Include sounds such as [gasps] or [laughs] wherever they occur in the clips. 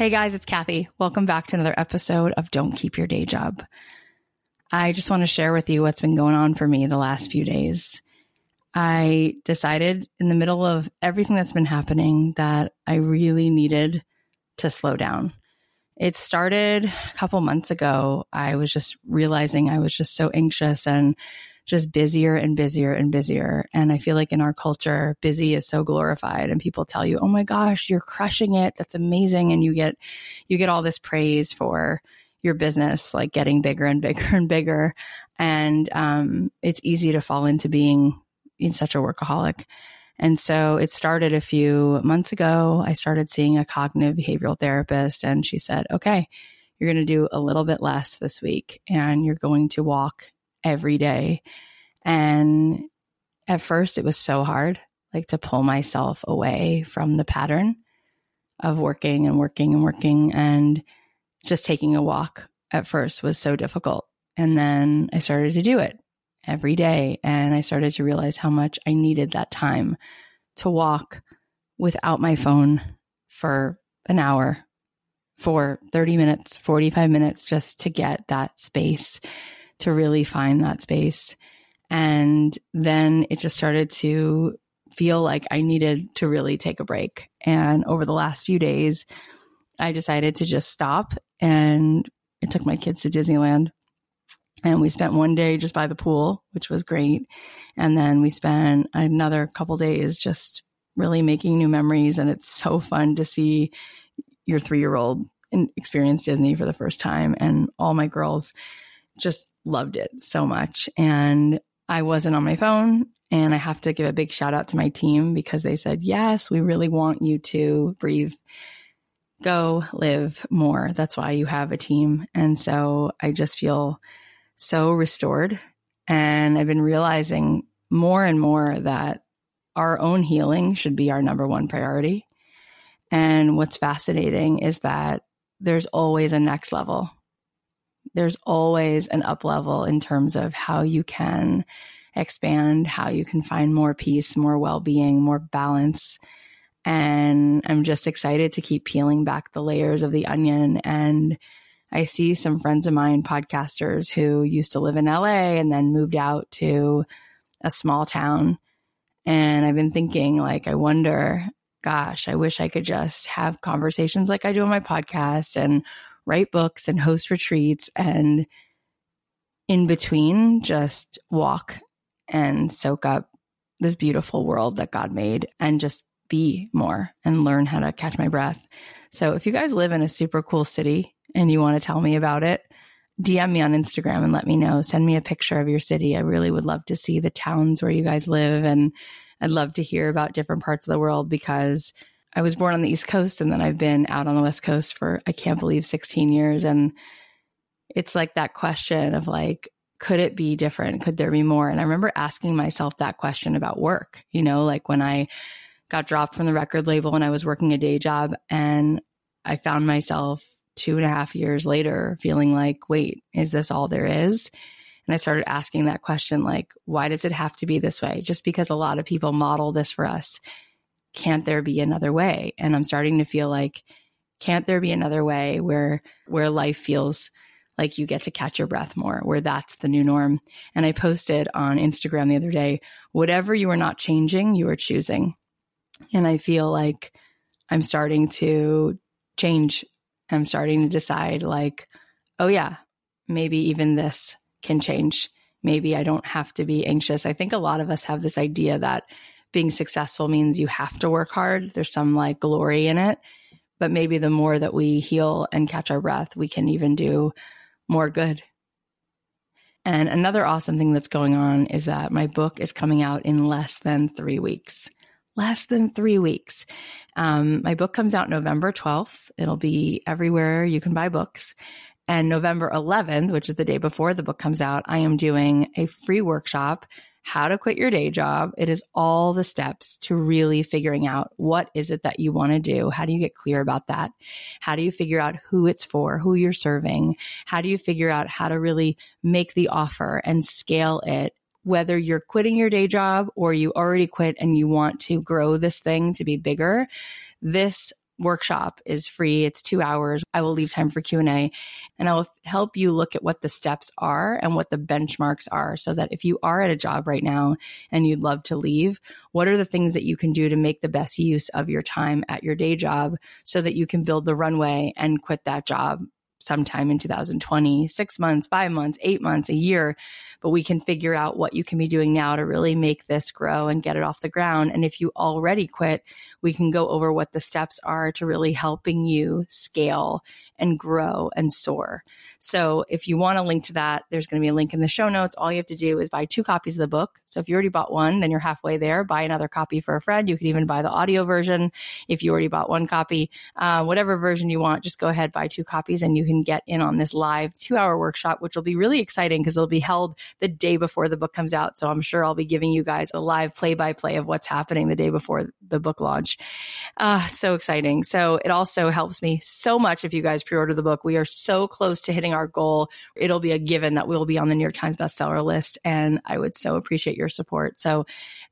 Hey guys, it's Cathy. Welcome back to another episode of Don't Keep Your Day Job. I just want to share with you what's been going on for me the last few days. I decided in the middle of everything that's been happening that I really needed to slow down. It started a couple months ago. I was just realizing I was just so anxious and just busier and busier and busier. And I feel like in our culture, busy is so glorified and people tell you, "Oh my gosh, you're crushing it. That's amazing." And you get you get all this praise for your business like getting bigger and [laughs] bigger and bigger. And um, it's easy to fall into being in such a workaholic. And so it started a few months ago. I started seeing a cognitive behavioral therapist, and she said, Okay, you're going to do a little bit less this week, and you're going to walk every day. And at first, it was so hard, like to pull myself away from the pattern of working and working and working. And just taking a walk at first was so difficult. And then I started to do it every day. And I started to realize how much I needed that time to walk without my phone for an hour, for 30 minutes, 45 minutes, just to get that space to really find that space. And then it just started to feel like I needed to really take a break. And over the last few days, I decided to just stop and I took my kids to Disneyland. And we spent one day just by the pool, which was great. And then we spent another couple days just really making new memories. And it's so fun to see your three year old experience Disney for the first time. And all my girls just loved it so much. And I wasn't on my phone. And I have to give a big shout out to my team because they said, yes, we really want you to breathe, go live more. That's why you have a team. And so I just feel so restored. And I've been realizing more and more that our own healing should be our number one priority. And what's fascinating is that there's always a next level there's always an up level in terms of how you can expand, how you can find more peace, more well being, more balance. And I'm just excited to keep peeling back the layers of the onion. And I see some friends of mine, podcasters, who used to live in LA and then moved out to a small town. And I've been thinking, like, I wonder, gosh, I wish I could just have conversations like I do on my podcast and write books and host retreats and in between just walk and soak up this beautiful world that God made and just be more and learn how to catch my breath. So if you guys live in a super cool city and you want to tell me about it, DM me on Instagram and let me know. Send me a picture of your city. I really would love to see the towns where you guys live and I'd love to hear about different parts of the world because I was born on the East Coast and then I've been out on the West Coast for, I can't believe 16 years. And it's like that question of like, could it be different? Could there be more? And I remember asking myself that question about work, you know, like when I got dropped from the record label and I was working a day job and I found myself two and a half years later feeling like, wait, is this all there is? And I started asking that question, like, why does it have to be this way? Just because a lot of people model this for us can't there be another way? And I'm starting to feel like, can't there be another way where where life feels like you get to catch your breath more, where that's the new norm? And I posted on Instagram the other day, whatever you are not changing, you are choosing. And I feel like I'm starting to change. I'm starting to decide like, oh yeah, maybe even this can change. Maybe I don't have to be anxious. I think a lot of us have this idea that being successful means you have to work hard. There's some like glory in it. But maybe the more that we heal and catch our breath, we can even do more good. And another awesome thing that's going on is that my book is coming out in less than three weeks. Less than three weeks. Um, my book comes out November 12th. It'll be everywhere you can buy books. And November 11th, which is the day before the book comes out, I am doing a free workshop how to quit your day job. It is all the steps to really figuring out what is it that you want to do? How do you get clear about that? How do you figure out who it's for, who you're serving? How do you figure out how to really make the offer and scale it? Whether you're quitting your day job or you already quit and you want to grow this thing to be bigger, this workshop is free. It's two hours. I will leave time for Q&A and I will help you look at what the steps are and what the benchmarks are so that if you are at a job right now and you'd love to leave, what are the things that you can do to make the best use of your time at your day job so that you can build the runway and quit that job sometime in 2020, six months, five months, eight months, a year. But we can figure out what you can be doing now to really make this grow and get it off the ground. And if you already quit, we can go over what the steps are to really helping you scale and grow and soar. So if you want a link to that, there's going to be a link in the show notes. All you have to do is buy two copies of the book. So if you already bought one, then you're halfway there. Buy another copy for a friend. You can even buy the audio version if you already bought one copy. Uh, whatever version you want, just go ahead, buy two copies, and you can get in on this live two hour workshop, which will be really exciting because it'll be held the day before the book comes out. So I'm sure I'll be giving you guys a live play by play of what's happening the day before the book launch. Uh, so exciting. So it also helps me so much if you guys pre-order the book. We are so close to hitting our goal. It'll be a given that we will be on the New York Times bestseller list. And I would so appreciate your support. So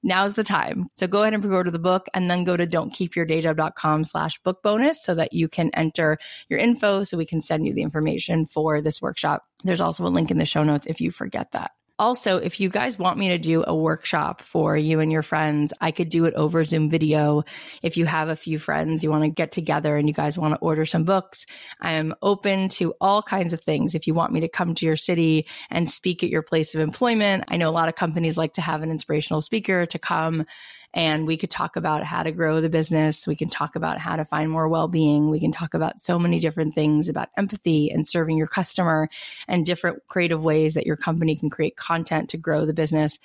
now's the time. So go ahead and pre-order the book and then go to don'tkeepyourdayjob.com slash book bonus so that you can enter your info so we can send you the information for this workshop. There's also a link in the show notes if you forget that. Also, if you guys want me to do a workshop for you and your friends, I could do it over Zoom video. If you have a few friends, you want to get together and you guys want to order some books, I am open to all kinds of things. If you want me to come to your city and speak at your place of employment, I know a lot of companies like to have an inspirational speaker to come and we could talk about how to grow the business. We can talk about how to find more well being. We can talk about so many different things about empathy and serving your customer and different creative ways that your company can create content to grow the business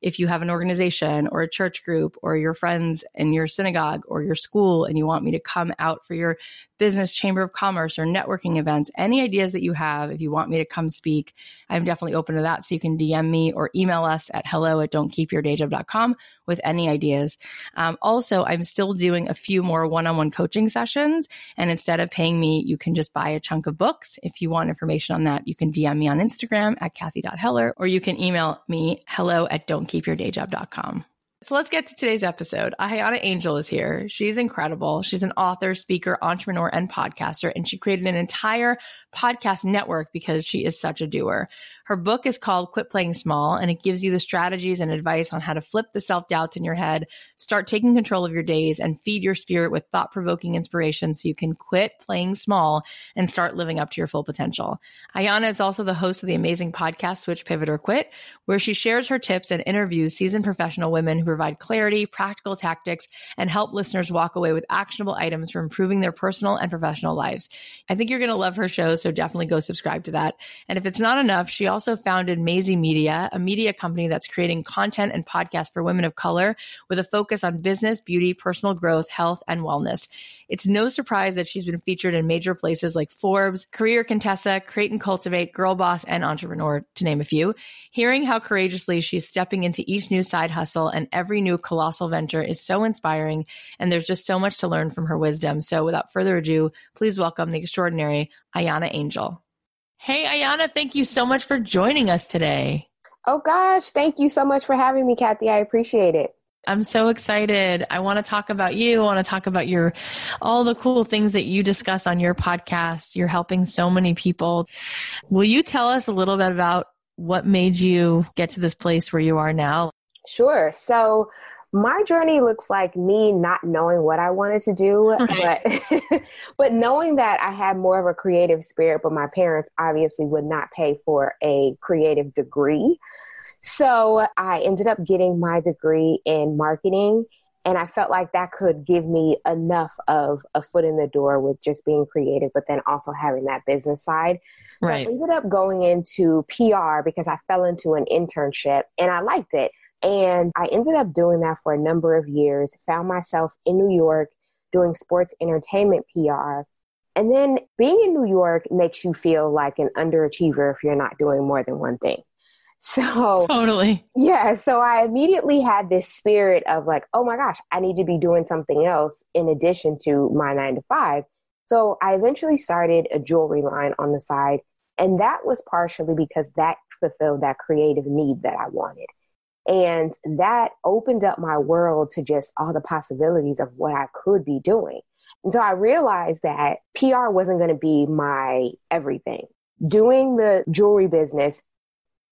if you have an organization or a church group or your friends in your synagogue or your school and you want me to come out for your business chamber of commerce or networking events, any ideas that you have, if you want me to come speak, I'm definitely open to that. So you can DM me or email us at hello at don'tkeepyourdayjob.com with any ideas. Um, also, I'm still doing a few more one-on-one coaching sessions. And instead of paying me, you can just buy a chunk of books. If you want information on that, you can DM me on Instagram at Cathy.Heller or you can email me hello at don'tkeepyourdayjob.com. So let's get to today's episode. Ayana Angel is here. She's incredible. She's an author, speaker, entrepreneur, and podcaster, and she created an entire podcast network because she is such a doer. Her book is called Quit Playing Small, and it gives you the strategies and advice on how to flip the self doubts in your head, start taking control of your days, and feed your spirit with thought provoking inspiration so you can quit playing small and start living up to your full potential. Ayana is also the host of the amazing podcast Switch, Pivot, or Quit, where she shares her tips and interviews seasoned professional women who provide clarity, practical tactics, and help listeners walk away with actionable items for improving their personal and professional lives. I think you're going to love her show, so definitely go subscribe to that. And if it's not enough, she also founded Maisie Media, a media company that's creating content and podcasts for women of color with a focus on business, beauty, personal growth, health, and wellness. It's no surprise that she's been featured in major places like Forbes, Career Contessa, Create and Cultivate, Girl Boss, and Entrepreneur, to name a few. Hearing how courageously she's stepping into each new side hustle and every new colossal venture is so inspiring, and there's just so much to learn from her wisdom. So without further ado, please welcome the extraordinary Ayana Angel. Hey, Ayana, thank you so much for joining us today. Oh, gosh. Thank you so much for having me, Cathy. I appreciate it. I'm so excited. I want to talk about you. I want to talk about your all the cool things that you discuss on your podcast. You're helping so many people. Will you tell us a little bit about what made you get to this place where you are now? Sure. So, my journey looks like me not knowing what I wanted to do, right. but [laughs] but knowing that I had more of a creative spirit, but my parents obviously would not pay for a creative degree. So I ended up getting my degree in marketing and I felt like that could give me enough of a foot in the door with just being creative, but then also having that business side. So right. I ended up going into PR because I fell into an internship and I liked it. And I ended up doing that for a number of years, found myself in New York doing sports entertainment PR. And then being in New York makes you feel like an underachiever if you're not doing more than one thing. [laughs] So totally. Yeah. So I immediately had this spirit of like, oh my gosh, I need to be doing something else in addition to my nine to five. So I eventually started a jewelry line on the side. And that was partially because that fulfilled that creative need that I wanted. And that opened up my world to just all the possibilities of what I could be doing. And so I realized that PR wasn't going to be my everything. Doing the jewelry business,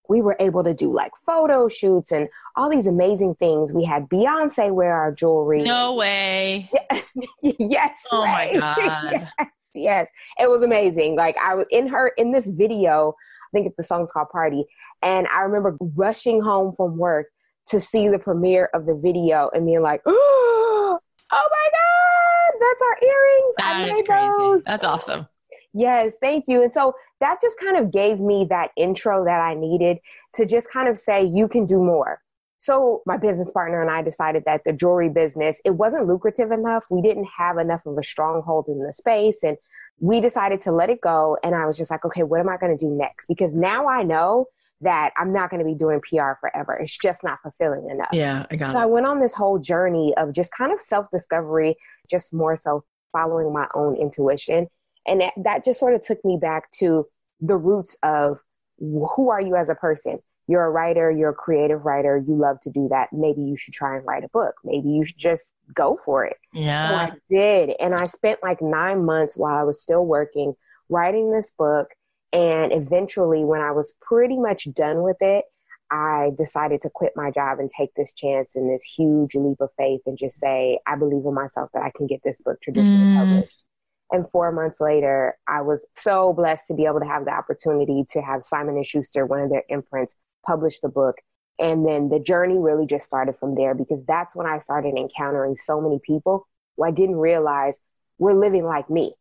we were able to do like photo shoots and all these amazing things. We had Beyonce wear our jewelry. No way. [laughs] yes. Oh right. my [laughs] God. yes, yes. It was amazing. Like I was in her, in this video, think the song's called Party. And I remember rushing home from work to see the premiere of the video and being like, [gasps] oh my God, that's our earrings. That I made crazy. those. That's awesome. Yes, thank you. And so that just kind of gave me that intro that I needed to just kind of say, you can do more. So my business partner and I decided that the jewelry business, it wasn't lucrative enough. We didn't have enough of a stronghold in the space. And we decided to let it go. And I was just like, okay, what am I going to do next? Because now I know that I'm not going to be doing PR forever. It's just not fulfilling enough. Yeah, I got so it. I went on this whole journey of just kind of self discovery, just more so following my own intuition. And that, that just sort of took me back to the roots of who are you as a person? You're a writer, you're a creative writer, you love to do that. Maybe you should try and write a book. Maybe you should just go for it. Yeah. So I did. And I spent like nine months while I was still working writing this book. And eventually, when I was pretty much done with it, I decided to quit my job and take this chance and this huge leap of faith and just say, I believe in myself that I can get this book traditionally mm. published. And four months later, I was so blessed to be able to have the opportunity to have Simon and Schuster, one of their imprints, publish the book. And then the journey really just started from there because that's when I started encountering so many people who I didn't realize were living like me.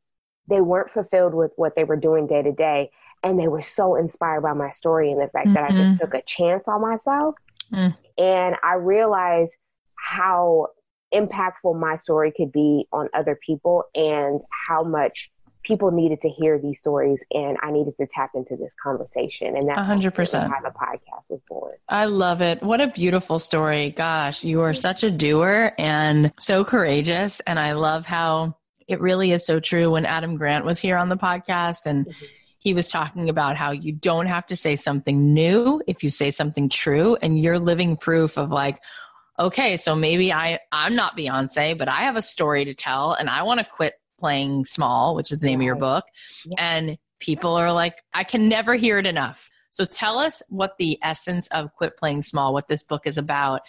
They weren't fulfilled with what they were doing day to day. And they were so inspired by my story and the fact mm-hmm. that I just mm-hmm. took a chance on myself. Mm. And I realized how impactful my story could be on other people and how much people needed to hear these stories and I needed to tap into this conversation. And that's 100% how the podcast was born. I love it. What a beautiful story. Gosh, you are such a doer and so courageous. And I love how it really is so true when Adam Grant was here on the podcast and mm-hmm. he was talking about how you don't have to say something new if you say something true and you're living proof of like, okay, so maybe I I'm not Beyonce, but I have a story to tell and I want to quit playing small, which is the name right. of your book. Yeah. And people are like, I can never hear it enough. So tell us what the essence of quit playing small, what this book is about.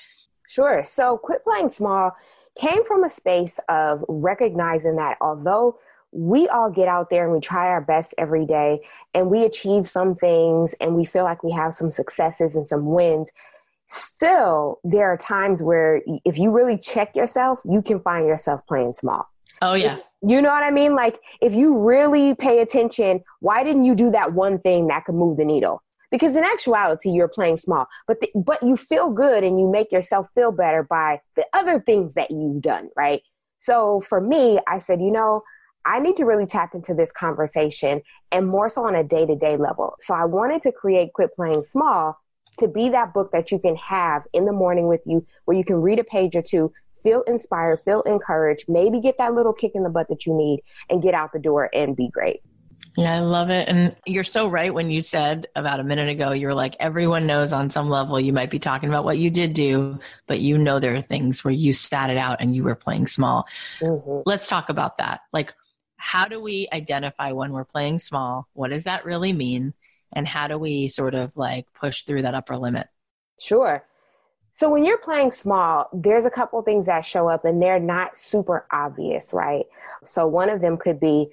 Sure. So quit playing small came from a space of recognizing that although we all get out there and we try our best every day and we achieve some things and we feel like we have some successes and some wins still there are times where if you really check yourself you can find yourself playing small oh yeah you know what i mean? Like if you really pay attention why didn't you do that one thing that could move the needle? Because in actuality you're playing small but the, but you feel good and you make yourself feel better by the other things that you've done right? So for me i said you know I need to really tap into this conversation and more so on a day to day level. So I wanted to create Quit Playing Small to be that book that you can have in the morning with you where you can read a page or two, feel inspired, feel encouraged, maybe get that little kick in the butt that you need and get out the door and be great. Yeah, I love it. And you're so right when you said about a minute ago, you're like, everyone knows on some level you might be talking about what you did do, but you know there are things where you sat it out and you were playing small. Mm-hmm. Let's talk about that. Like, how do we identify when we're playing small? What does that really mean? and how do we sort of like push through that upper limit? Sure. So when you're playing small, there's a couple things that show up and they're not super obvious, right? So one of them could be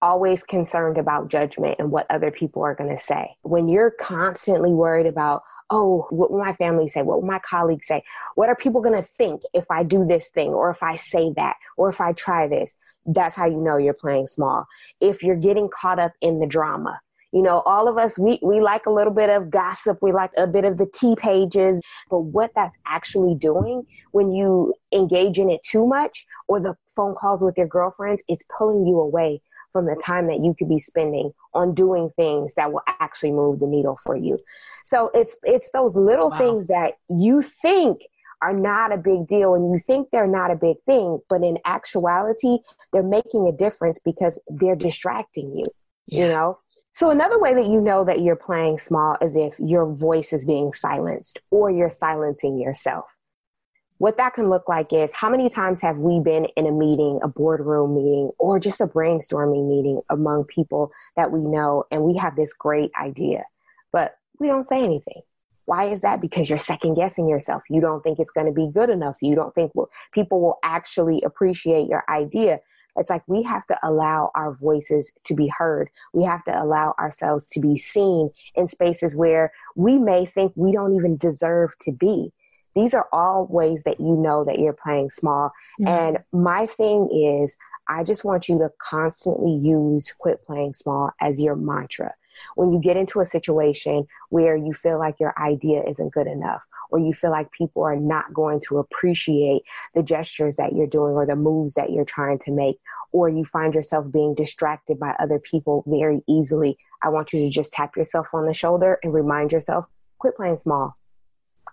always concerned about judgment and what other people are going to say. When you're constantly worried about, oh, what will my family say? What will my colleagues say? What are people going to think if I do this thing or if I say that or if I try this? That's how you know you're playing small. If you're getting caught up in the drama, you know, all of us, we, we like a little bit of gossip. We like a bit of the T pages. But what that's actually doing when you engage in it too much or the phone calls with your girlfriends, it's pulling you away from the time that you could be spending on doing things that will actually move the needle for you. So it's, it's those little wow. things that you think are not a big deal and you think they're not a big thing, but in actuality, they're making a difference because they're distracting you, yeah. you know? So, another way that you know that you're playing small is if your voice is being silenced or you're silencing yourself. what that can look like is how many times have we been in a meeting, a boardroom meeting, or just a brainstorming meeting among people that we know, and we have this great idea, but we don't say anything. Why is that? Because you're second guessing yourself. You don't think it's going to be good enough. You don't think people will actually appreciate your idea. It's like we have to allow our voices to be heard. We have to allow ourselves to be seen in spaces where we may think we don't even deserve to be. These are all ways that you know that you're playing small. Mm-hmm. And my thing is, I just want you to constantly use quit playing small as your mantra. When you get into a situation where you feel like your idea isn't good enough, or you feel like people are not going to appreciate the gestures that you're doing or the moves that you're trying to make, or you find yourself being distracted by other people very easily, I want you to just tap yourself on the shoulder and remind yourself quit playing small.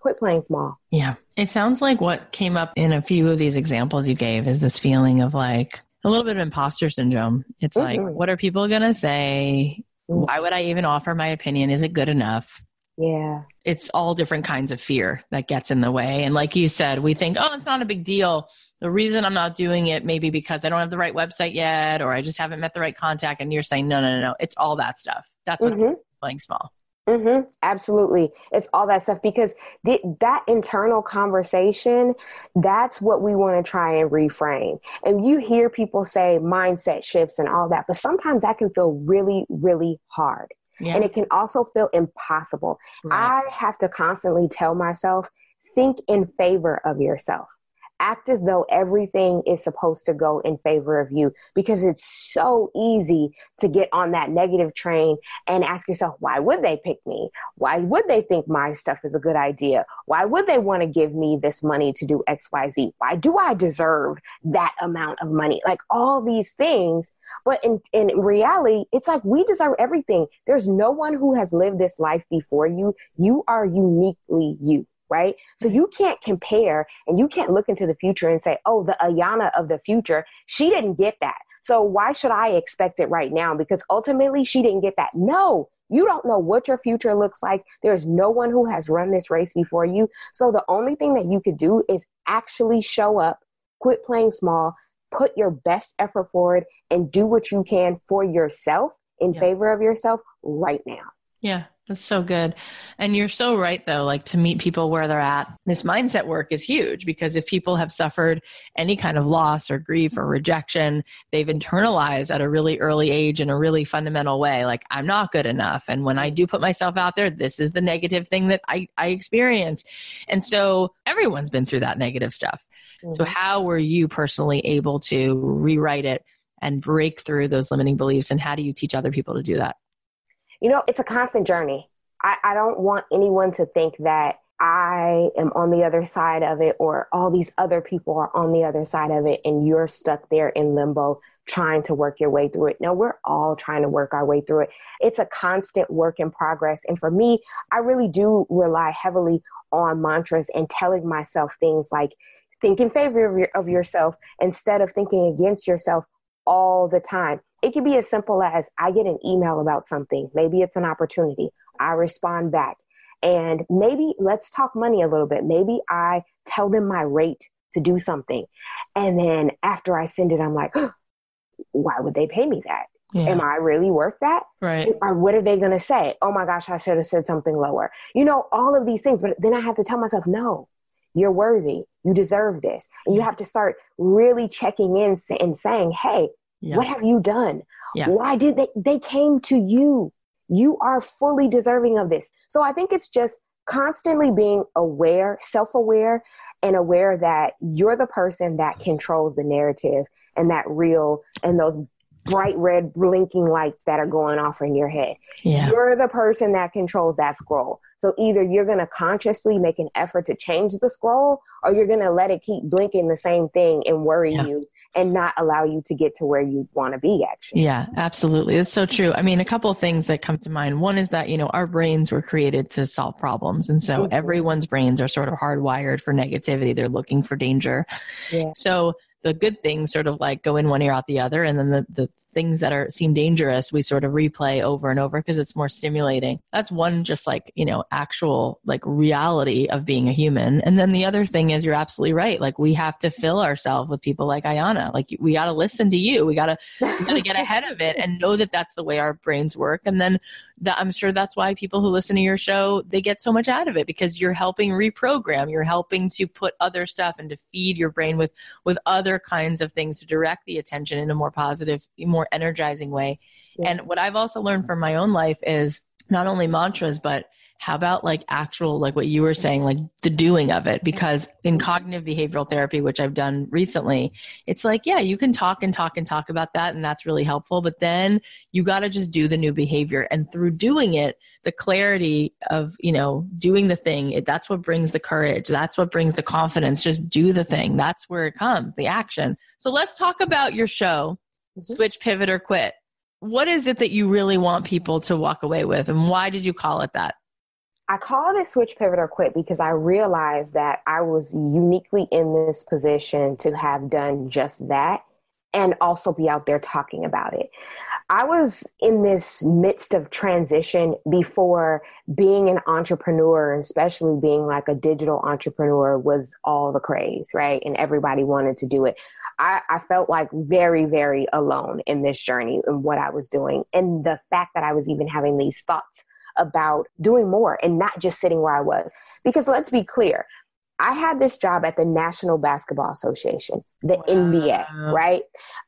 Quit playing small. Yeah. It sounds like what came up in a few of these examples you gave is this feeling of like a little bit of imposter syndrome. It's mm-hmm. like, what are people going to say? Mm-hmm. Why would I even offer my opinion? Is it good enough? Yeah. It's all different kinds of fear that gets in the way. And like you said, we think, oh, it's not a big deal. The reason I'm not doing it maybe because I don't have the right website yet or I just haven't met the right contact. And you're saying, no, no, no, no. It's all that stuff. That's what's mm-hmm. playing small. Mm-hmm. Absolutely. It's all that stuff because th- that internal conversation, that's what we want to try and reframe. And you hear people say mindset shifts and all that, but sometimes that can feel really, really hard. Yeah. And it can also feel impossible. Right. I have to constantly tell myself, think in favor of yourself act as though everything is supposed to go in favor of you because it's so easy to get on that negative train and ask yourself, why would they pick me? Why would they think my stuff is a good idea? Why would they want to give me this money to do XYZ? Why do I deserve that amount of money? Like all these things. But in, in reality, it's like we deserve everything. There's no one who has lived this life before you. You are uniquely you right? So mm-hmm. you can't compare and you can't look into the future and say, oh, the Ayana of the future, she didn't get that. So why should I expect it right now? Because ultimately she didn't get that. No, you don't know what your future looks like. There's no one who has run this race before you. So the only thing that you could do is actually show up, quit playing small, put your best effort forward, and do what you can for yourself in yeah. favor of yourself right now. Yeah, that's so good. And you're so right, though, like to meet people where they're at. This mindset work is huge because if people have suffered any kind of loss or grief or rejection, they've internalized at a really early age in a really fundamental way, like, I'm not good enough. And when I do put myself out there, this is the negative thing that I, I experience. And so everyone's been through that negative stuff. Mm-hmm. So, how were you personally able to rewrite it and break through those limiting beliefs? And how do you teach other people to do that? You know, it's a constant journey. I, I don't want anyone to think that I am on the other side of it or all these other people are on the other side of it and you're stuck there in limbo trying to work your way through it. No, we're all trying to work our way through it. It's a constant work in progress. And for me, I really do rely heavily on mantras and telling myself things like think in favor of, your, of yourself instead of thinking against yourself all the time. It could be as simple as I get an email about something. Maybe it's an opportunity. I respond back. And maybe let's talk money a little bit. Maybe I tell them my rate to do something. And then after I send it, I'm like, oh, [gasps] why would they pay me that? Yeah. Am I really worth that? Right. Or what are they going to say? Oh my gosh, I should have said something lower. You know, all of these things. But then I have to tell myself, no, you're worthy. You deserve this. And you have to start really checking in and saying, hey, yeah. what have you done? Yeah. Why did they, they came to you? You are fully deserving of this. So I think it's just constantly being aware, self aware, and aware that you're the person that controls the narrative and that real and those bright red blinking lights that are going off in your head. Yeah. You're the person that controls that scroll. So either you're going to consciously make an effort to change the scroll or you're going to let it keep blinking the same thing and worry yeah. you and not allow you to get to where you want to be actually. Yeah, absolutely. It's so true. I mean, a couple of things that come to mind. One is that, you know, our brains were created to solve problems. And so mm-hmm. everyone's brains are sort of hardwired for negativity. They're looking for danger. Yeah. So the good things sort of like go in one ear out the other and then the, the things that are seem dangerous we sort of replay over and over because it's more stimulating. That's one just like you know actual like reality of being a human. And then the other thing is you're absolutely right. Like we have to fill ourselves with people like ayana. Like we got to listen to you. We got to we got to get [laughs] ahead of it and know that that's the way our brains work. And then that i'm sure that's why people who listen to your show they get so much out of it because you're helping reprogram you're helping to put other stuff and to feed your brain with with other kinds of things to direct the attention in a more positive more energizing way yeah. and what i've also learned from my own life is not only mantras but how about like actual like what you were saying like the doing of it? Because in cognitive behavioral therapy which i've done recently it's like yeah you can talk and talk and talk about that and that's really helpful but then you got to just do the new behavior and through doing it the clarity of you know doing the thing it, that's what brings the courage that's what brings the confidence just do the thing that's where it comes the action. So let's talk about your show mm-hmm. switch pivot or quit. What is it that you really want people to walk away with and why did you call it that I called it switch pivot or quit because I realized that I was uniquely in this position to have done just that and also be out there talking about it. I was in this midst of transition before being an entrepreneur, and especially being like a digital entrepreneur, was all the craze, right? And everybody wanted to do it. I, I felt like very, very alone in this journey and what I was doing. And the fact that I was even having these thoughts about doing more and not just sitting where I was. Because let's be clear, I had this job at the National Basketball Association, the wow. NBA, right?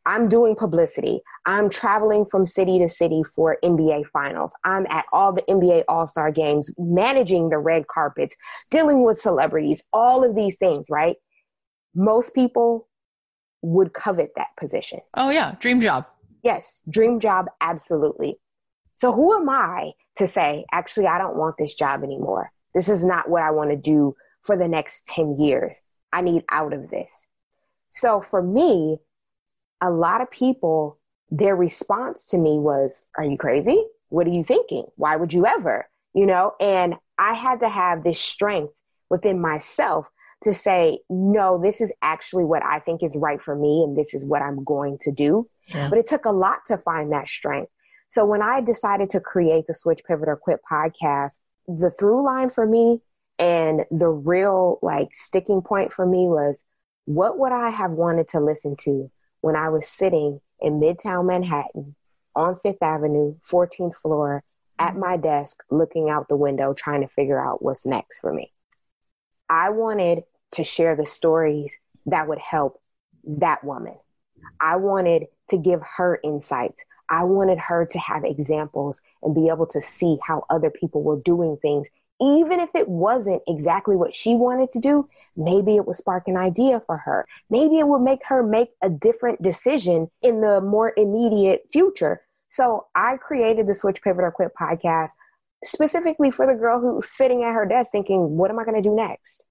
I'm doing publicity. I'm traveling from city to city for NBA finals. I'm at all the NBA All Star games, managing the red carpets, dealing with celebrities, all of these things, right? Most people would covet that position. Oh, yeah. Dream job. Yes. Dream job. Absolutely. So who am I to say, actually, I don't want this job anymore. This is not what I want to do for the next 10 years. I need out of this. So for me, a lot of people, their response to me was, Are you crazy? What are you thinking? Why would you ever? You know, and I had to have this strength within myself to say, no, this is actually what I think is right for me, and this is what I'm going to do. Yeah. But it took a lot to find that strength. So when I decided to create the Switch Pivot or Quit podcast, the through line for me and the real like sticking point for me was what would I have wanted to listen to when I was sitting in Midtown Manhattan on Fifth Avenue, 14th floor, at my desk, looking out the window, trying to figure out what's next for me. I wanted to share the stories that would help that woman. I wanted to give her insights I wanted her to have examples and be able to see how other people were doing things. Even if it wasn't exactly what she wanted to do, maybe it would spark an idea for her. Maybe it would make her make a different decision in the more immediate future. So I created the Switch Pivot or Quit podcast specifically for the girl who's sitting at her desk thinking, what am I going to do next?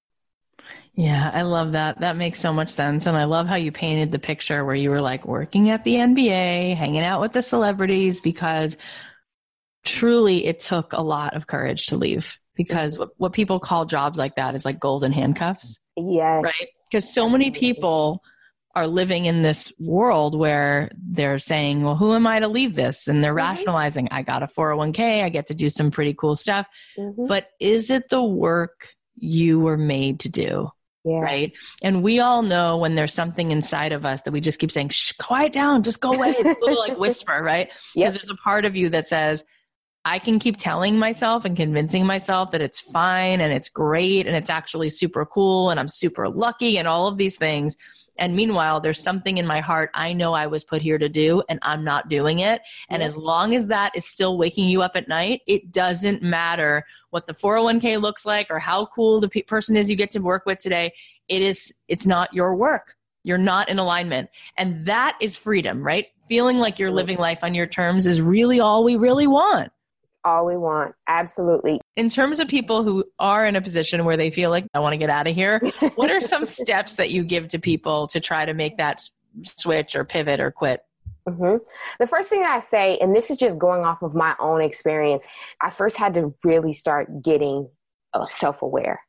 Yeah, I love that. That makes so much sense. And I love how you painted the picture where you were like working at the NBA, hanging out with the celebrities, because truly it took a lot of courage to leave. Because what, what people call jobs like that is like golden handcuffs. Yes. Right? Because so many people are living in this world where they're saying, well, who am I to leave this? And they're mm-hmm. rationalizing, I got a 401k, I get to do some pretty cool stuff. Mm-hmm. But is it the work you were made to do? Yeah. Right. And we all know when there's something inside of us that we just keep saying, shh, quiet down, just go away. It's a little like [laughs] whisper, right? Because yep. there's a part of you that says, I can keep telling myself and convincing myself that it's fine and it's great and it's actually super cool and I'm super lucky and all of these things. And meanwhile, there's something in my heart I know I was put here to do and I'm not doing it. And as long as that is still waking you up at night, it doesn't matter what the 401k looks like or how cool the pe- person is you get to work with today. It is, it's not your work. You're not in alignment. And that is freedom, right? Feeling like you're living life on your terms is really all we really want all we want. Absolutely. In terms of people who are in a position where they feel like, I want to get out of here, what are some [laughs] steps that you give to people to try to make that switch or pivot or quit? Mm-hmm. The first thing I say, and this is just going off of my own experience, I first had to really start getting uh, self aware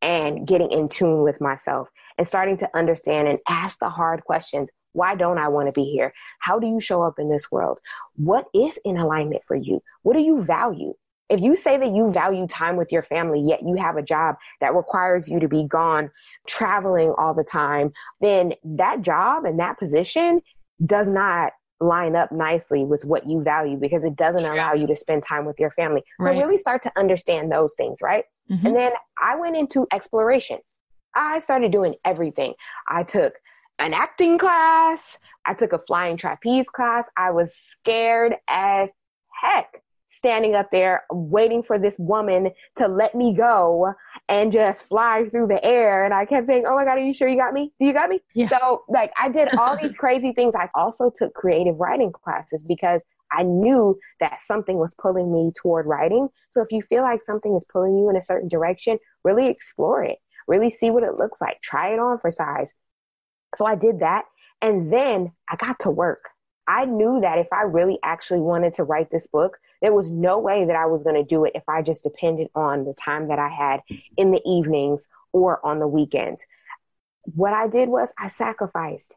and getting in tune with myself and starting to understand and ask the hard questions Why don't I want to be here? How do you show up in this world? What is in alignment for you? What do you value? If you say that you value time with your family, yet you have a job that requires you to be gone traveling all the time, then that job and that position does not line up nicely with what you value because it doesn't allow you to spend time with your family. So right. really start to understand those things, right? Mm-hmm. And then I went into exploration. I started doing everything. I took an acting class. I took a flying trapeze class. I was scared as heck standing up there waiting for this woman to let me go and just fly through the air. And I kept saying, Oh my God, are you sure you got me? Do you got me? Yeah. So like I did all these [laughs] crazy things. I also took creative writing classes because I knew that something was pulling me toward writing. So if you feel like something is pulling you in a certain direction, really explore it. Really see what it looks like. Try it on for size. So I did that. And then I got to work. I knew that if I really actually wanted to write this book, there was no way that I was going to do it if I just depended on the time that I had in the evenings or on the weekends. What I did was I sacrificed.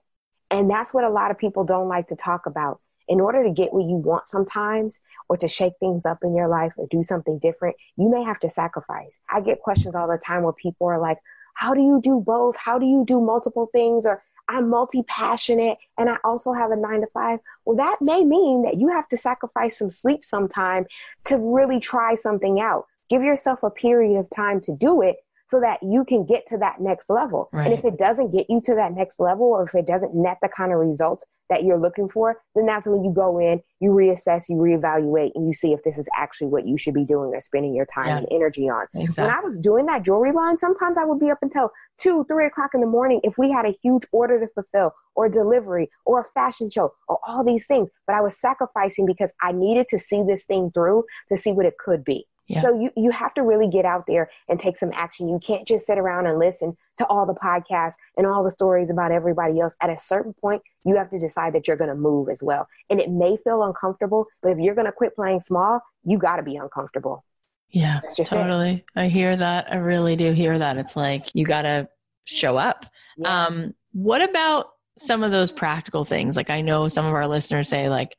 And that's what a lot of people don't like to talk about. In order to get what you want sometimes, or to shake things up in your life or do something different, you may have to sacrifice. I get questions all the time where people are like, How do you do both? How do you do multiple things? Or I'm multi passionate and I also have a nine to five. Well, that may mean that you have to sacrifice some sleep sometime to really try something out. Give yourself a period of time to do it so that you can get to that next level. Right. And if it doesn't get you to that next level or if it doesn't net the kind of results that you're looking for, then that's when you go in, you reassess, you reevaluate, and you see if this is actually what you should be doing or spending your time yeah. and energy on. Exactly. When I was doing that jewelry line, sometimes I would be up until two, three o'clock in the morning if we had a huge order to fulfill or delivery or a fashion show or all these things. But I was sacrificing because I needed to see this thing through to see what it could be. Yeah. So you, you have to really get out there and take some action. You can't just sit around and listen to all the podcasts and all the stories about everybody else. At a certain point, you have to decide that you're going to move as well. And it may feel uncomfortable, but if you're going to quit playing small, you got to be uncomfortable. Yeah, totally. It. I hear that. I really do hear that. It's like you got to show up. Yeah. Um, what about some of those practical things? Like I know some of our listeners say like,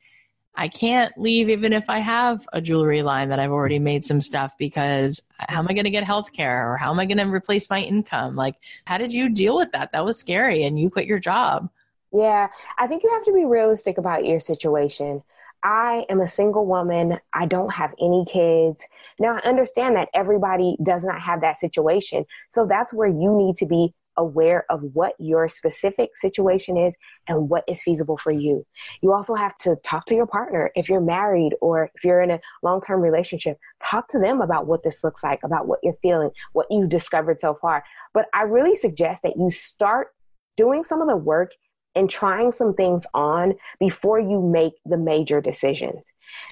I can't leave even if I have a jewelry line that I've already made some stuff because how am I going to get health care or how am I going to replace my income? Like, how did you deal with that? That was scary and you quit your job. Yeah, I think you have to be realistic about your situation. I am a single woman. I don't have any kids. Now, I understand that everybody does not have that situation. So that's where you need to be aware of what your specific situation is and what is feasible for you. You also have to talk to your partner. If you're married or if you're in a long term relationship, talk to them about what this looks like, about what you're feeling, what you've discovered so far. But I really suggest that you start doing some of the work and trying some things on before you make the major decisions.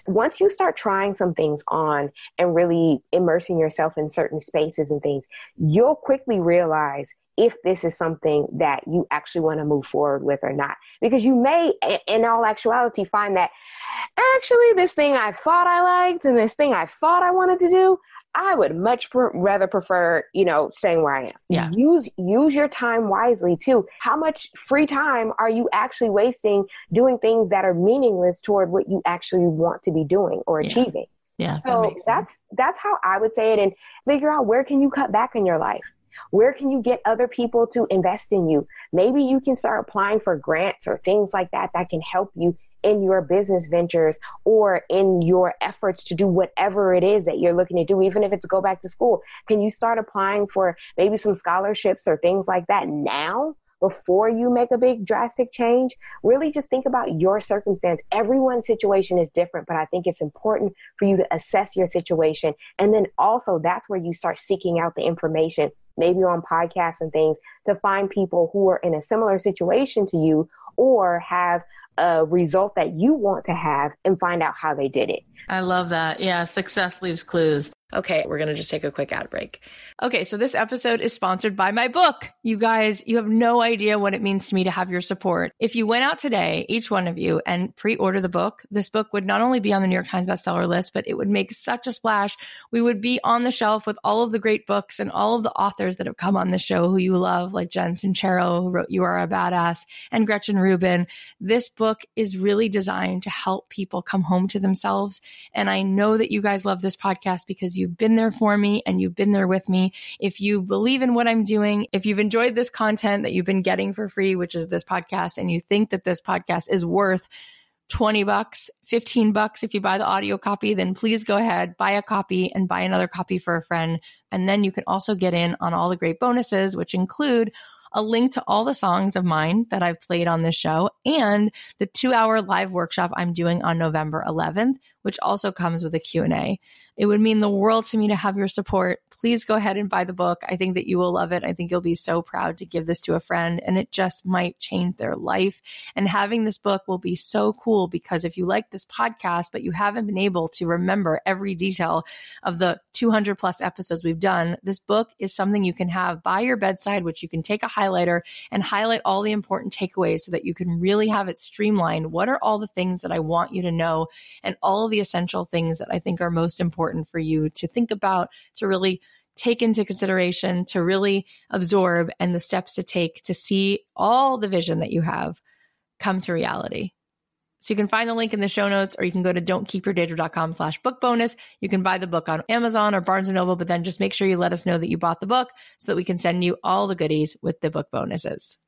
Once you start trying some things on and really immersing yourself in certain spaces and things, you'll quickly realize if this is something that you actually want to move forward with or not. Because you may, in all actuality, find that actually this thing I thought I liked and this thing I thought I wanted to do, I would much pr- rather prefer, you know, staying where I am. Yeah. Use use your time wisely too. How much free time are you actually wasting doing things that are meaningless toward what you actually want to be doing or achieving? Yeah. so that that's that's how I would say it and figure out where can you cut back in your life. Where can you get other people to invest in you? Maybe you can start applying for grants or things like that that can help you in your business ventures or in your efforts to do whatever it is that you're looking to do, even if it's go back to school? Can you start applying for maybe some scholarships or things like that now? Before you make a big drastic change, really just think about your circumstance. Everyone's situation is different, but I think it's important for you to assess your situation. And then also, that's where you start seeking out the information maybe on podcasts and things to find people who are in a similar situation to you or have a result that you want to have and find out how they did it. I love that. Yeah, success leaves clues. Okay, we're going to just take a quick ad break. Okay, so this episode is sponsored by my book. You guys, you have no idea what it means to me to have your support. If you went out today, each one of you, and pre order the book, this book would not only be on the New York Times bestseller list, but it would make such a splash. We would be on the shelf with all of the great books and all of the authors that have come on the show who you love, like Jen Sincero, who wrote You Are a Badass, and Gretchen Rubin. This book is really designed to help people come home to themselves. And I know that you guys love this podcast because you've been there for me and you've been there with me. If you believe in what I'm doing, if you've enjoyed this content that you've been getting for free, which is this podcast, and you think that this podcast is worth 20 bucks, 15 bucks if you buy the audio copy, then please go ahead, buy a copy and buy another copy for a friend. And then you can also get in on all the great bonuses, which include a link to all the songs of mine that I've played on this show and the two hour live workshop I'm doing on November 11th, which also comes with a Q&A. It would mean the world to me to have your support. Please go ahead and buy the book. I think that you will love it. I think you'll be so proud to give this to a friend and it just might change their life. And having this book will be so cool because if you like this podcast, but you haven't been able to remember every detail of the 200 plus episodes we've done, this book is something you can have by your bedside, which you can take a highlighter and highlight all the important takeaways so that you can really have it streamlined. What are all the things that I want you to know and all the essential things that I think are most important for you to think about, to really take into consideration, to really absorb, and the steps to take to see all the vision that you have come to reality. So you can find the link in the show notes, or you can go to don'tkeepyourdaydream.com slash book bonus. You can buy the book on Amazon or Barnes & Noble, but then just make sure you let us know that you bought the book so that we can send you all the goodies with the book bonuses.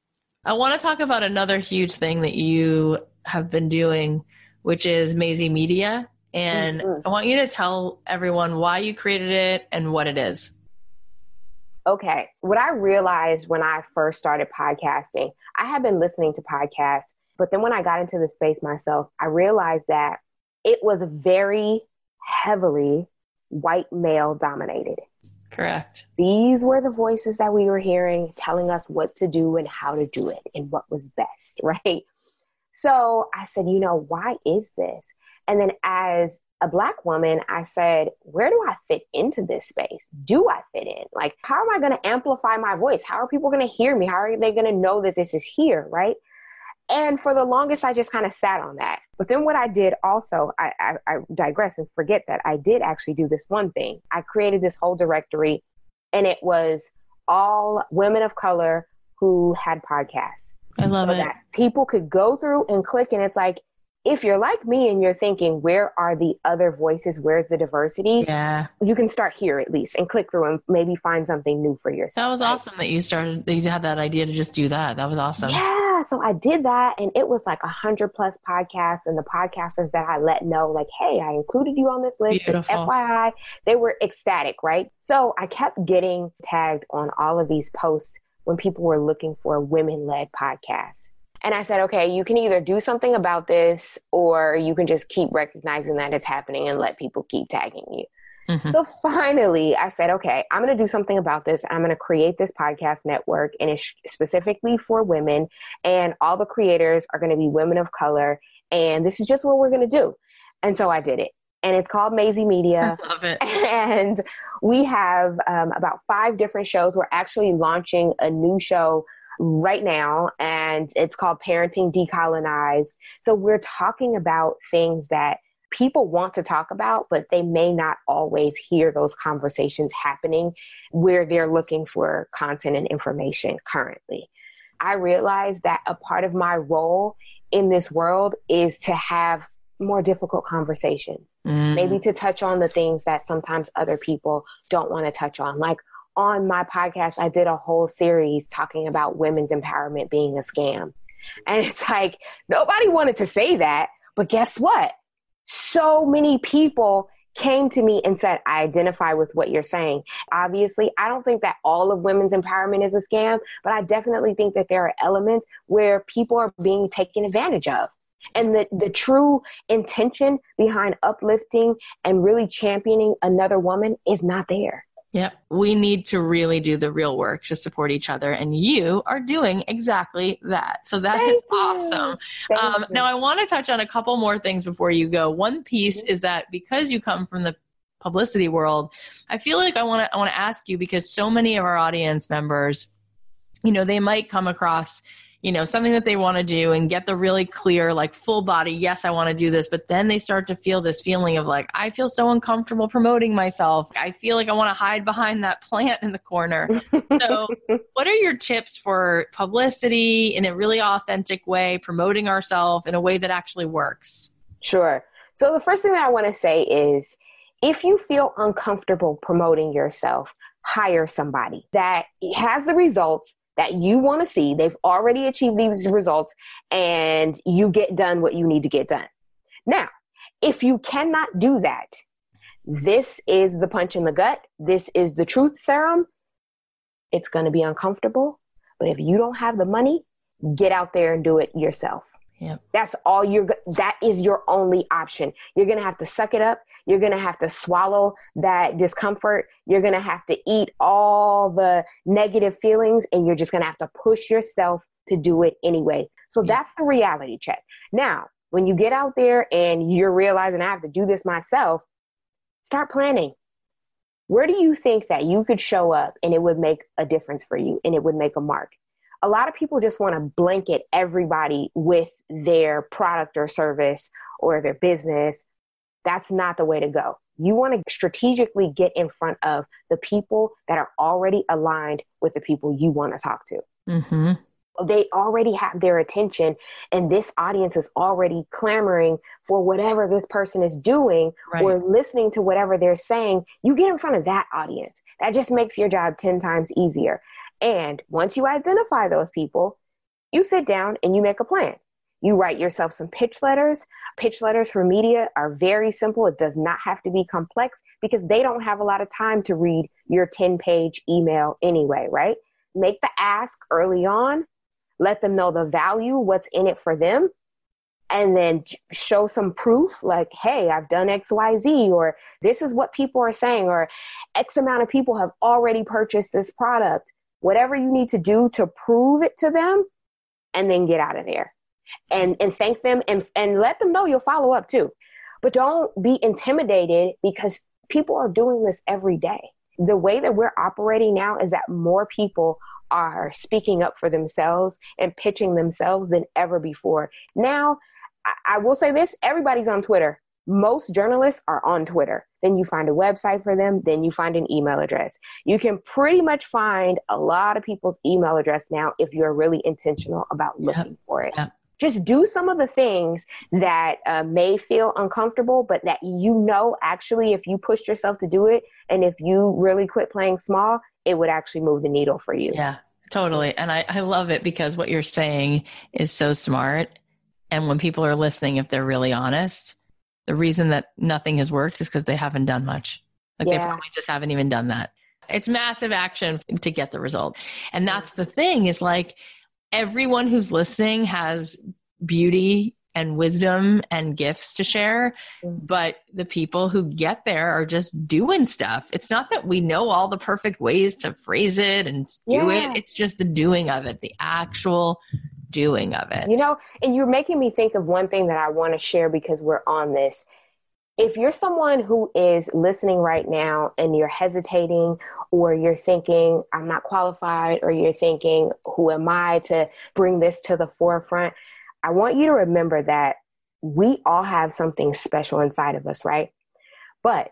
I want to talk about another huge thing that you have been doing, which is Mayzie Media. And mm-hmm. I want you to tell everyone why you created it and what it is. Okay. What I realized when I first started podcasting, I had been listening to podcasts, but then when I got into the space myself, I realized that it was very heavily white male dominated. Correct. These were the voices that we were hearing telling us what to do and how to do it and what was best, [laughs] right? So I said, you know, why is this? And then as a black woman, I said, where do I fit into this space? Do I fit in? Like, how am I going to amplify my voice? How are people going to hear me? How are they going to know that this is here? Right. And for the longest, I just kind of sat on that. But then what I did also, I, I, I digress and forget that I did actually do this one thing. I created this whole directory and it was all women of color who had podcasts. I love so it. That people could go through and click, and it's like if you're like me and you're thinking, where are the other voices? Where's the diversity? Yeah. You can start here at least and click through and maybe find something new for yourself. That was right? awesome that you started, that you had that idea to just do that. That was awesome. Yeah. So I did that and it was like a hundred plus podcasts and the podcasters that I let know, like, hey, I included you on this list. FYI, they were ecstatic, right? So I kept getting tagged on all of these posts when people were looking for women led podcasts. And I said, okay, you can either do something about this or you can just keep recognizing that it's happening and let people keep tagging you. Mm-hmm. So finally, I said, okay, I'm going to do something about this. I'm going to create this podcast network and it's specifically for women. And all the creators are going to be women of color. And this is just what we're going to do. And so I did it. And it's called Mayzie Media. I love it. [laughs] And we have um, about five different shows. We're actually launching a new show right now, and it's called Parenting Decolonized. So we're talking about things that people want to talk about, but they may not always hear those conversations happening where they're looking for content and information currently. I realize that a part of my role in this world is to have more difficult conversations. Mm. Maybe to touch on the things that sometimes other people don't want to touch on, like on my podcast, I did a whole series talking about women's empowerment being a scam. And it's like, nobody wanted to say that. But guess what? So many people came to me and said, I identify with what you're saying. Obviously, I don't think that all of women's empowerment is a scam, but I definitely think that there are elements where people are being taken advantage of. And the, the true intention behind uplifting and really championing another woman is not there. Yep. We need to really do the real work to support each other. And you are doing exactly that. So that Thank is you. awesome. Um, now, I want to touch on a couple more things before you go. One piece mm-hmm. is that because you come from the publicity world. I feel like I want to I want to ask you because so many of our audience members, you know, they might come across you know something that they want to do and get the really clear like full body yes i want to do this but then they start to feel this feeling of like i feel so uncomfortable promoting myself. I feel like i want to hide behind that [laughs] plant in the corner. So [laughs] what are your tips for publicity in a really authentic way promoting ourselves in a way that actually works? Sure. So the first thing that i want to say is if you feel uncomfortable promoting yourself hire somebody that has the results that you want to see. They've already achieved these results and you get done what you need to get done. Now, if you cannot do that, this is the punch in the gut. This is the truth serum. It's going to be uncomfortable. But if you don't have the money, get out there and do it yourself. Yep. That's all you're, that is your only option. You're going to have to suck it up. You're going to have to swallow that discomfort. You're going to have to eat all the negative feelings and you're just going to have to push yourself to do it anyway. So that's the reality check. Now, when you get out there and you're realizing I have to do this myself, start planning. Where do you think that you could show up and it would make a difference for you and it would make a mark? A lot of people just want to blanket everybody with their product or service or their business. That's not the way to go. You want to strategically get in front of the people that are already aligned with the people you want to talk to. Mm-hmm. They already have their attention, and this audience is already clamoring for whatever this person is doing right. or listening to whatever they're saying. You get in front of that audience. That just makes your job 10 times easier. And once you identify those people, you sit down and you make a plan. You write yourself some pitch letters. Pitch letters for media are very simple. It does not have to be complex because they don't have a lot of time to read your 10 page email anyway, right? Make the ask early on. Let them know the value, what's in it for them. And then show some proof like, hey, I've done XYZ, or this is what people are saying, or X amount of people have already purchased this product whatever you need to do to prove it to them and then get out of there and and thank them and and let them know you'll follow up too. But don't be intimidated because people are doing this every day. The way that we're operating now is that more people are speaking up for themselves and pitching themselves than ever before. Now I, I will say this everybody's on twitter most journalists are on Twitter. Then you find a website for them, then you find an email address. You can pretty much find a lot of people's email address now if you're really intentional about looking yep. for it. Yep. Just do some of the things that uh, may feel uncomfortable, but that you know actually, if you pushed yourself to do it and if you really quit playing small, it would actually move the needle for you. Yeah, totally. And I, I love it because what you're saying is so smart. And when people are listening, if they're really honest, the reason that nothing has worked is because they haven't done much. Like yeah. they probably just haven't even done that. It's massive action to get the result. And that's the thing is like everyone who's listening has beauty and wisdom and gifts to share. Mm. But the people who get there are just doing stuff. It's not that we know all the perfect ways to phrase it and do yeah. it, it's just the doing of it, the actual doing of it. You know, and you're making me think of one thing that I want to share because we're on this. If you're someone who is listening right now and you're hesitating, or you're thinking, I'm not qualified, or you're thinking, who am I to bring this to the forefront? I want you to remember that we all have something special inside of us, right? But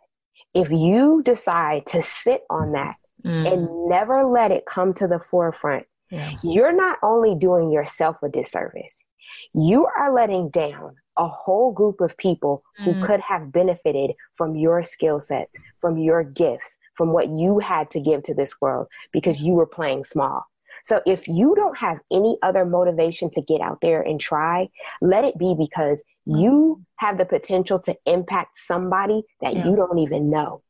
if you decide to sit on that mm. and never let it come to the forefront, yeah. you're not only doing yourself a disservice, you are letting down a whole group of people mm. who could have benefited from your skill sets, from your gifts, from what you had to give to this world because you were playing small. So if you don't have any other motivation to get out there and try, let it be because mm. you have the potential to impact somebody that yeah. you don't even know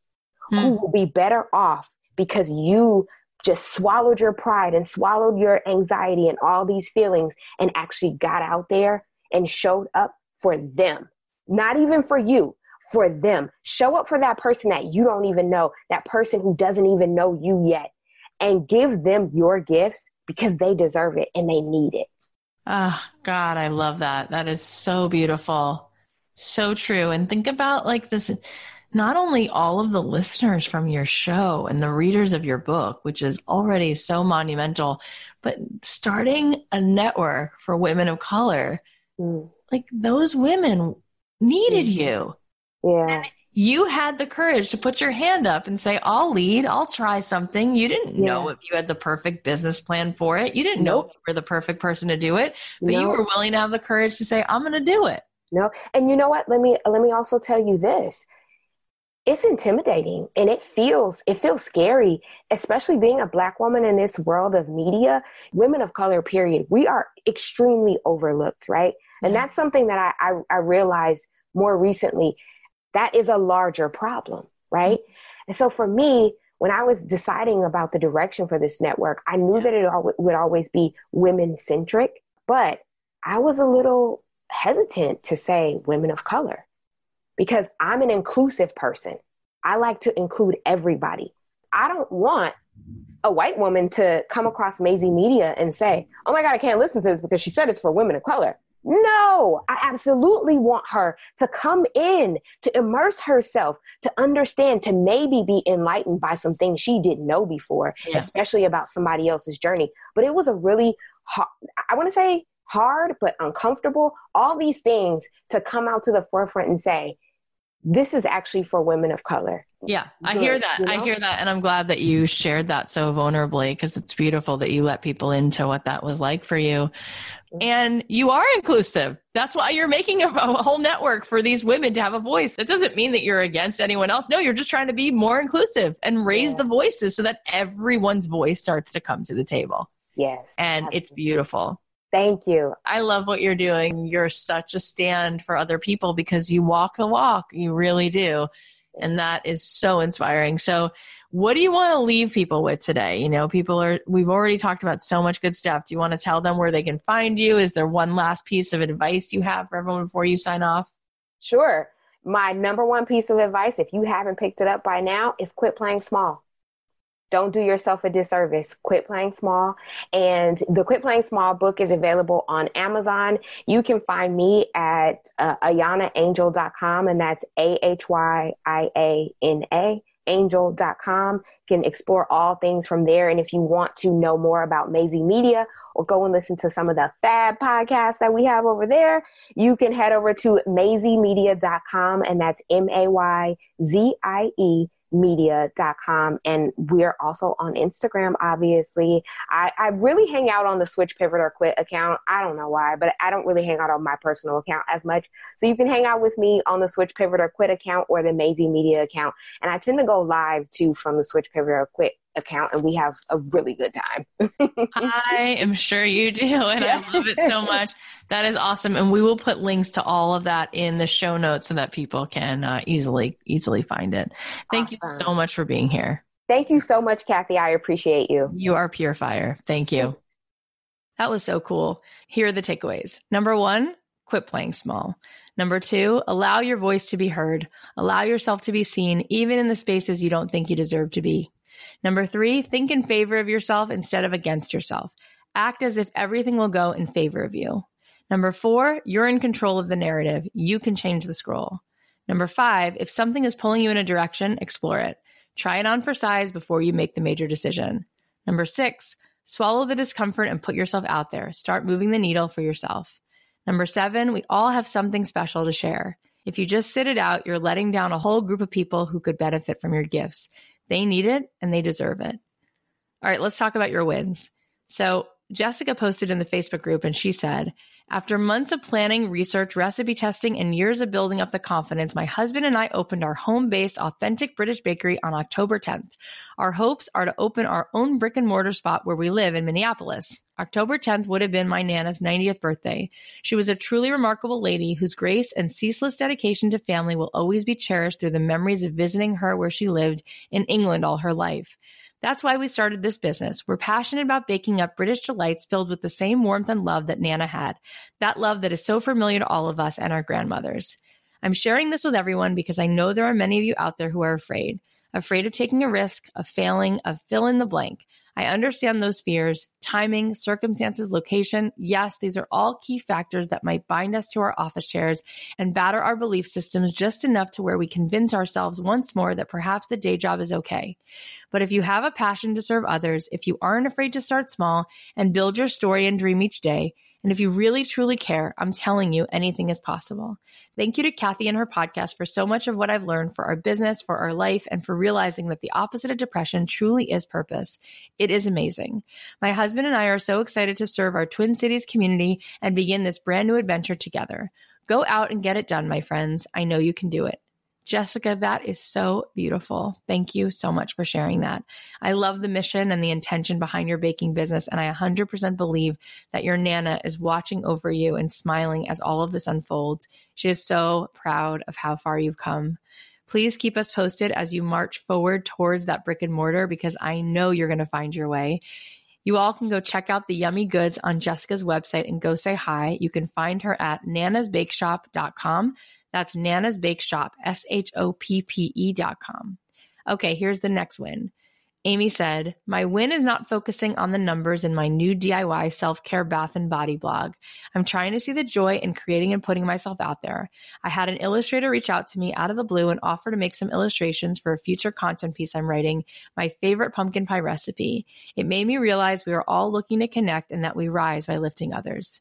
mm. who will be better off because you just swallowed your pride and swallowed your anxiety and all these feelings and actually got out there and showed up for them. Not even for you, for them. Show up for that person that you don't even know, that person who doesn't even know you yet, and give them your gifts because they deserve it and they need it. Oh, God, I love that. That is so beautiful. So true. And think about like this not only all of the listeners from your show and the readers of your book, which is already so monumental, but starting a network for women of color, mm. like those women needed mm. you. Yeah. And you had the courage to put your hand up and say, I'll lead, I'll try something. You didn't yeah. know if you had the perfect business plan for it. You didn't nope. know if you were the perfect person to do it, but nope. you were willing to have the courage to say, I'm going to do it. No. And you know what? Let me, let me also tell you this. It's intimidating and it feels, it feels scary, especially being a black woman in this world of media, women of color, period. We are extremely overlooked, right? And that's something that I, I, I realized more recently that is a larger problem, right? Mm-hmm. And so for me, when I was deciding about the direction for this network, I knew that it al- would always be women centric, but I was a little hesitant to say women of color because I'm an inclusive person. I like to include everybody. I don't want a white woman to come across Mayzie Media and say, oh my God, I can't listen to this because she said it's for women of color. No, I absolutely want her to come in, to immerse herself, to understand, to maybe be enlightened by some things she didn't know before, yeah. especially about somebody else's journey. But it was a really hard, I want to say hard, but uncomfortable, all these things to come out to the forefront and say, this is actually for women of color. Yeah, I Good, hear that. You know? I hear that. And I'm glad that you shared that so vulnerably because it's beautiful that you let people into what that was like for you. Mm-hmm. And you are inclusive. That's why you're making a, a whole network for these women to have a voice. That doesn't mean that you're against anyone else. No, you're just trying to be more inclusive and raise yeah. the voices so that everyone's voice starts to come to the table. Yes. And absolutely. it's beautiful. Thank you. I love what you're doing. You're such a stand for other people because you walk the walk. You really do. And that is so inspiring. So, what do you want to leave people with today? You know, people are, we've already talked about so much good stuff. Do you want to tell them where they can find you? Is there one last piece of advice you have for everyone before you sign off? Sure. My number one piece of advice, if you haven't picked it up by now, is quit playing small don't do yourself a disservice. Quit playing small. And the Quit Playing Small book is available on Amazon. You can find me at uh, ahyianaangel.com, and that's A H Y I A N A angel.com. You can explore all things from there. And if you want to know more about Mayzie Media or go and listen to some of the fab podcasts that we have over there, you can head over to mayziemedia.com and that's M A Y Z I E media.com and we're also on instagram obviously. I, I really hang out on the switch pivot or quit account. I don't know why but i don't really hang out on my personal account as much. So you can hang out with me on the switch pivot or quit account or the Mayzie media account and i tend to go live too from the switch pivot or quit account and we have a really good time. [laughs] I am sure you do. And yeah. I love it so much. That is awesome. And we will put links to all of that in the show notes so that people can uh, easily, easily find it. Thank awesome. you so much for being here. Thank you so much, Cathy. I appreciate you. You are pure fire. Thank you. That was so cool. Here are the takeaways. Number one, quit playing small. Number two, allow your voice to be heard. Allow yourself to be seen, even in the spaces you don't think you deserve to be. Number three, think in favor of yourself instead of against yourself. Act as if everything will go in favor of you. Number four, you're in control of the narrative. You can change the scroll. Number five, if something is pulling you in a direction, explore it. Try it on for size before you make the major decision. Number six, swallow the discomfort and put yourself out there. Start moving the needle for yourself. Number seven, we all have something special to share. If you just sit it out, you're letting down a whole group of people who could benefit from your gifts. They need it and they deserve it. All right, let's talk about your wins. So, Jessica posted in the Facebook group and she said, after months of planning, research, recipe testing, and years of building up the confidence, my husband and I opened our home based, authentic British bakery on October 10th. Our hopes are to open our own brick and mortar spot where we live in Minneapolis. October 10th would have been my Nana's 90th birthday. She was a truly remarkable lady whose grace and ceaseless dedication to family will always be cherished through the memories of visiting her where she lived in England all her life. That's why we started this business. We're passionate about baking up British delights filled with the same warmth and love that Nana had. That love that is so familiar to all of us and our grandmothers. I'm sharing this with everyone because I know there are many of you out there who are afraid. Afraid of taking a risk, of failing, of fill in the blank. I understand those fears, timing, circumstances, location. Yes, these are all key factors that might bind us to our office chairs and batter our belief systems just enough to where we convince ourselves once more that perhaps the day job is okay. But if you have a passion to serve others, if you aren't afraid to start small and build your story and dream each day, and if you really truly care, I'm telling you, anything is possible. Thank you to Cathy and her podcast for so much of what I've learned for our business, for our life, and for realizing that the opposite of depression truly is purpose. It is amazing. My husband and I are so excited to serve our Twin Cities community and begin this brand new adventure together. Go out and get it done, my friends. I know you can do it. Jessica, that is so beautiful. Thank you so much for sharing that. I love the mission and the intention behind your baking business. And I 100% believe that your Nana is watching over you and smiling as all of this unfolds. She is so proud of how far you've come. Please keep us posted as you march forward towards that brick and mortar because I know you're going to find your way. You all can go check out the yummy goods on Jessica's website and go say hi. You can find her at nanasbakeshoppe.com. That's Nana's Bake Shoppe, S H O P P E dot com. Okay, here's the next win. Amy said, My win is not focusing on the numbers in my new DIY self care bath and body blog. I'm trying to see the joy in creating and putting myself out there. I had an illustrator reach out to me out of the blue and offer to make some illustrations for a future content piece I'm writing, my favorite pumpkin pie recipe. It made me realize we are all looking to connect and that we rise by lifting others.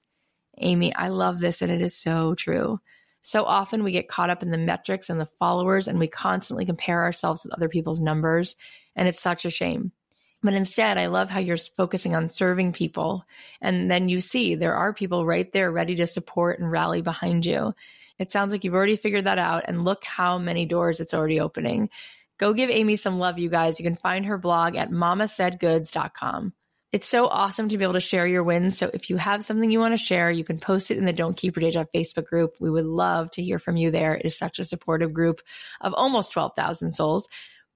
Amy, I love this and it is so true. So often we get caught up in the metrics and the followers, and we constantly compare ourselves with other people's numbers. And it's such a shame. But instead, I love how you're focusing on serving people. And then you see there are people right there ready to support and rally behind you. It sounds like you've already figured that out. And look how many doors it's already opening. Go give Amy some love, you guys. You can find her blog at mamasaidgoods.com. It's so awesome to be able to share your wins. So if you have something you want to share, you can post it in the Don't Keep Your Day Job Facebook group. We would love to hear from you there. It is such a supportive group of almost 12,000 souls.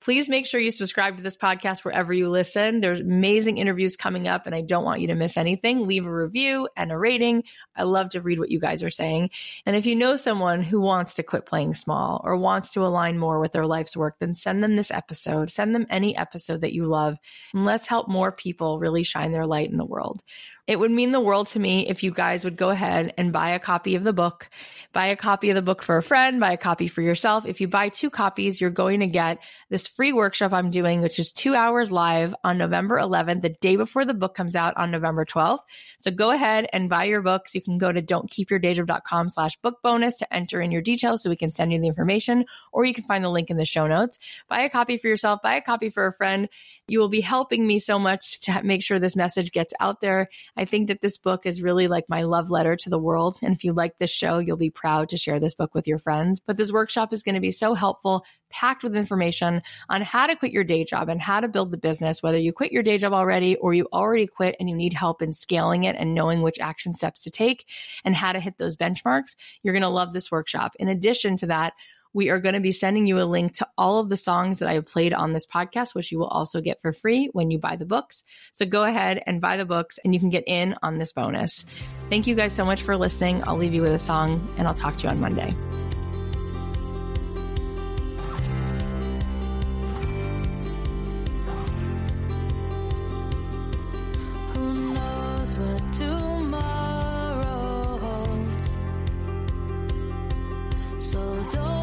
Please make sure you subscribe to this podcast wherever you listen. There's amazing interviews coming up, and I don't want you to miss anything. Leave a review and a rating. I love to read what you guys are saying. And if you know someone who wants to quit playing small or wants to align more with their life's work, then send them this episode. Send them any episode that you love, and let's help more people really shine their light in the world. It would mean the world to me if you guys would go ahead and buy a copy of the book, buy a copy of the book for a friend, buy a copy for yourself. If you buy two copies, you're going to get this free workshop I'm doing, which is two hours live on November 11th, the day before the book comes out on November 12th. So go ahead and buy your books. You can go to don'tkeepyourdayjob.com slash book bonus to enter in your details so we can send you the information, or you can find the link in the show notes. Buy a copy for yourself, buy a copy for a friend. You will be helping me so much to make sure this message gets out there I think that this book is really like my love letter to the world. And if you like this show, you'll be proud to share this book with your friends. But this workshop is going to be so helpful, packed with information on how to quit your day job and how to build the business, whether you quit your day job already or you already quit and you need help in scaling it and knowing which action steps to take and how to hit those benchmarks. You're going to love this workshop. In addition to that, we are going to be sending you a link to all of the songs that I have played on this podcast, which you will also get for free when you buy the books. So go ahead and buy the books and you can get in on this bonus. Thank you guys so much for listening. I'll leave you with a song and I'll talk to you on Monday. not leave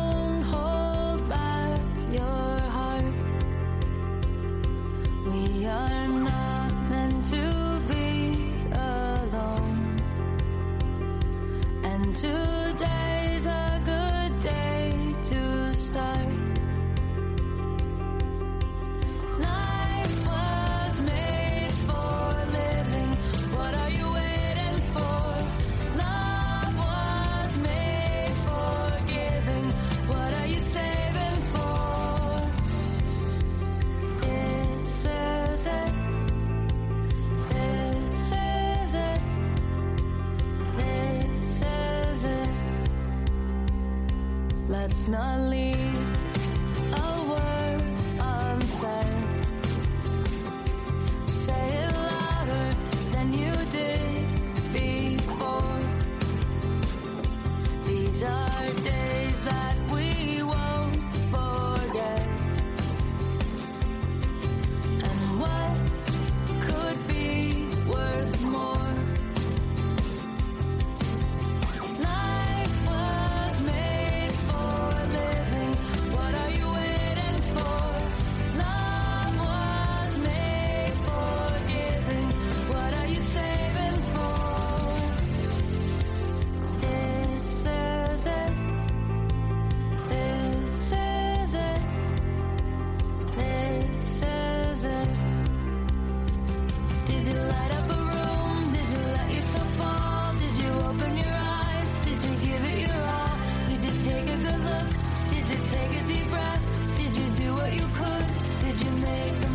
make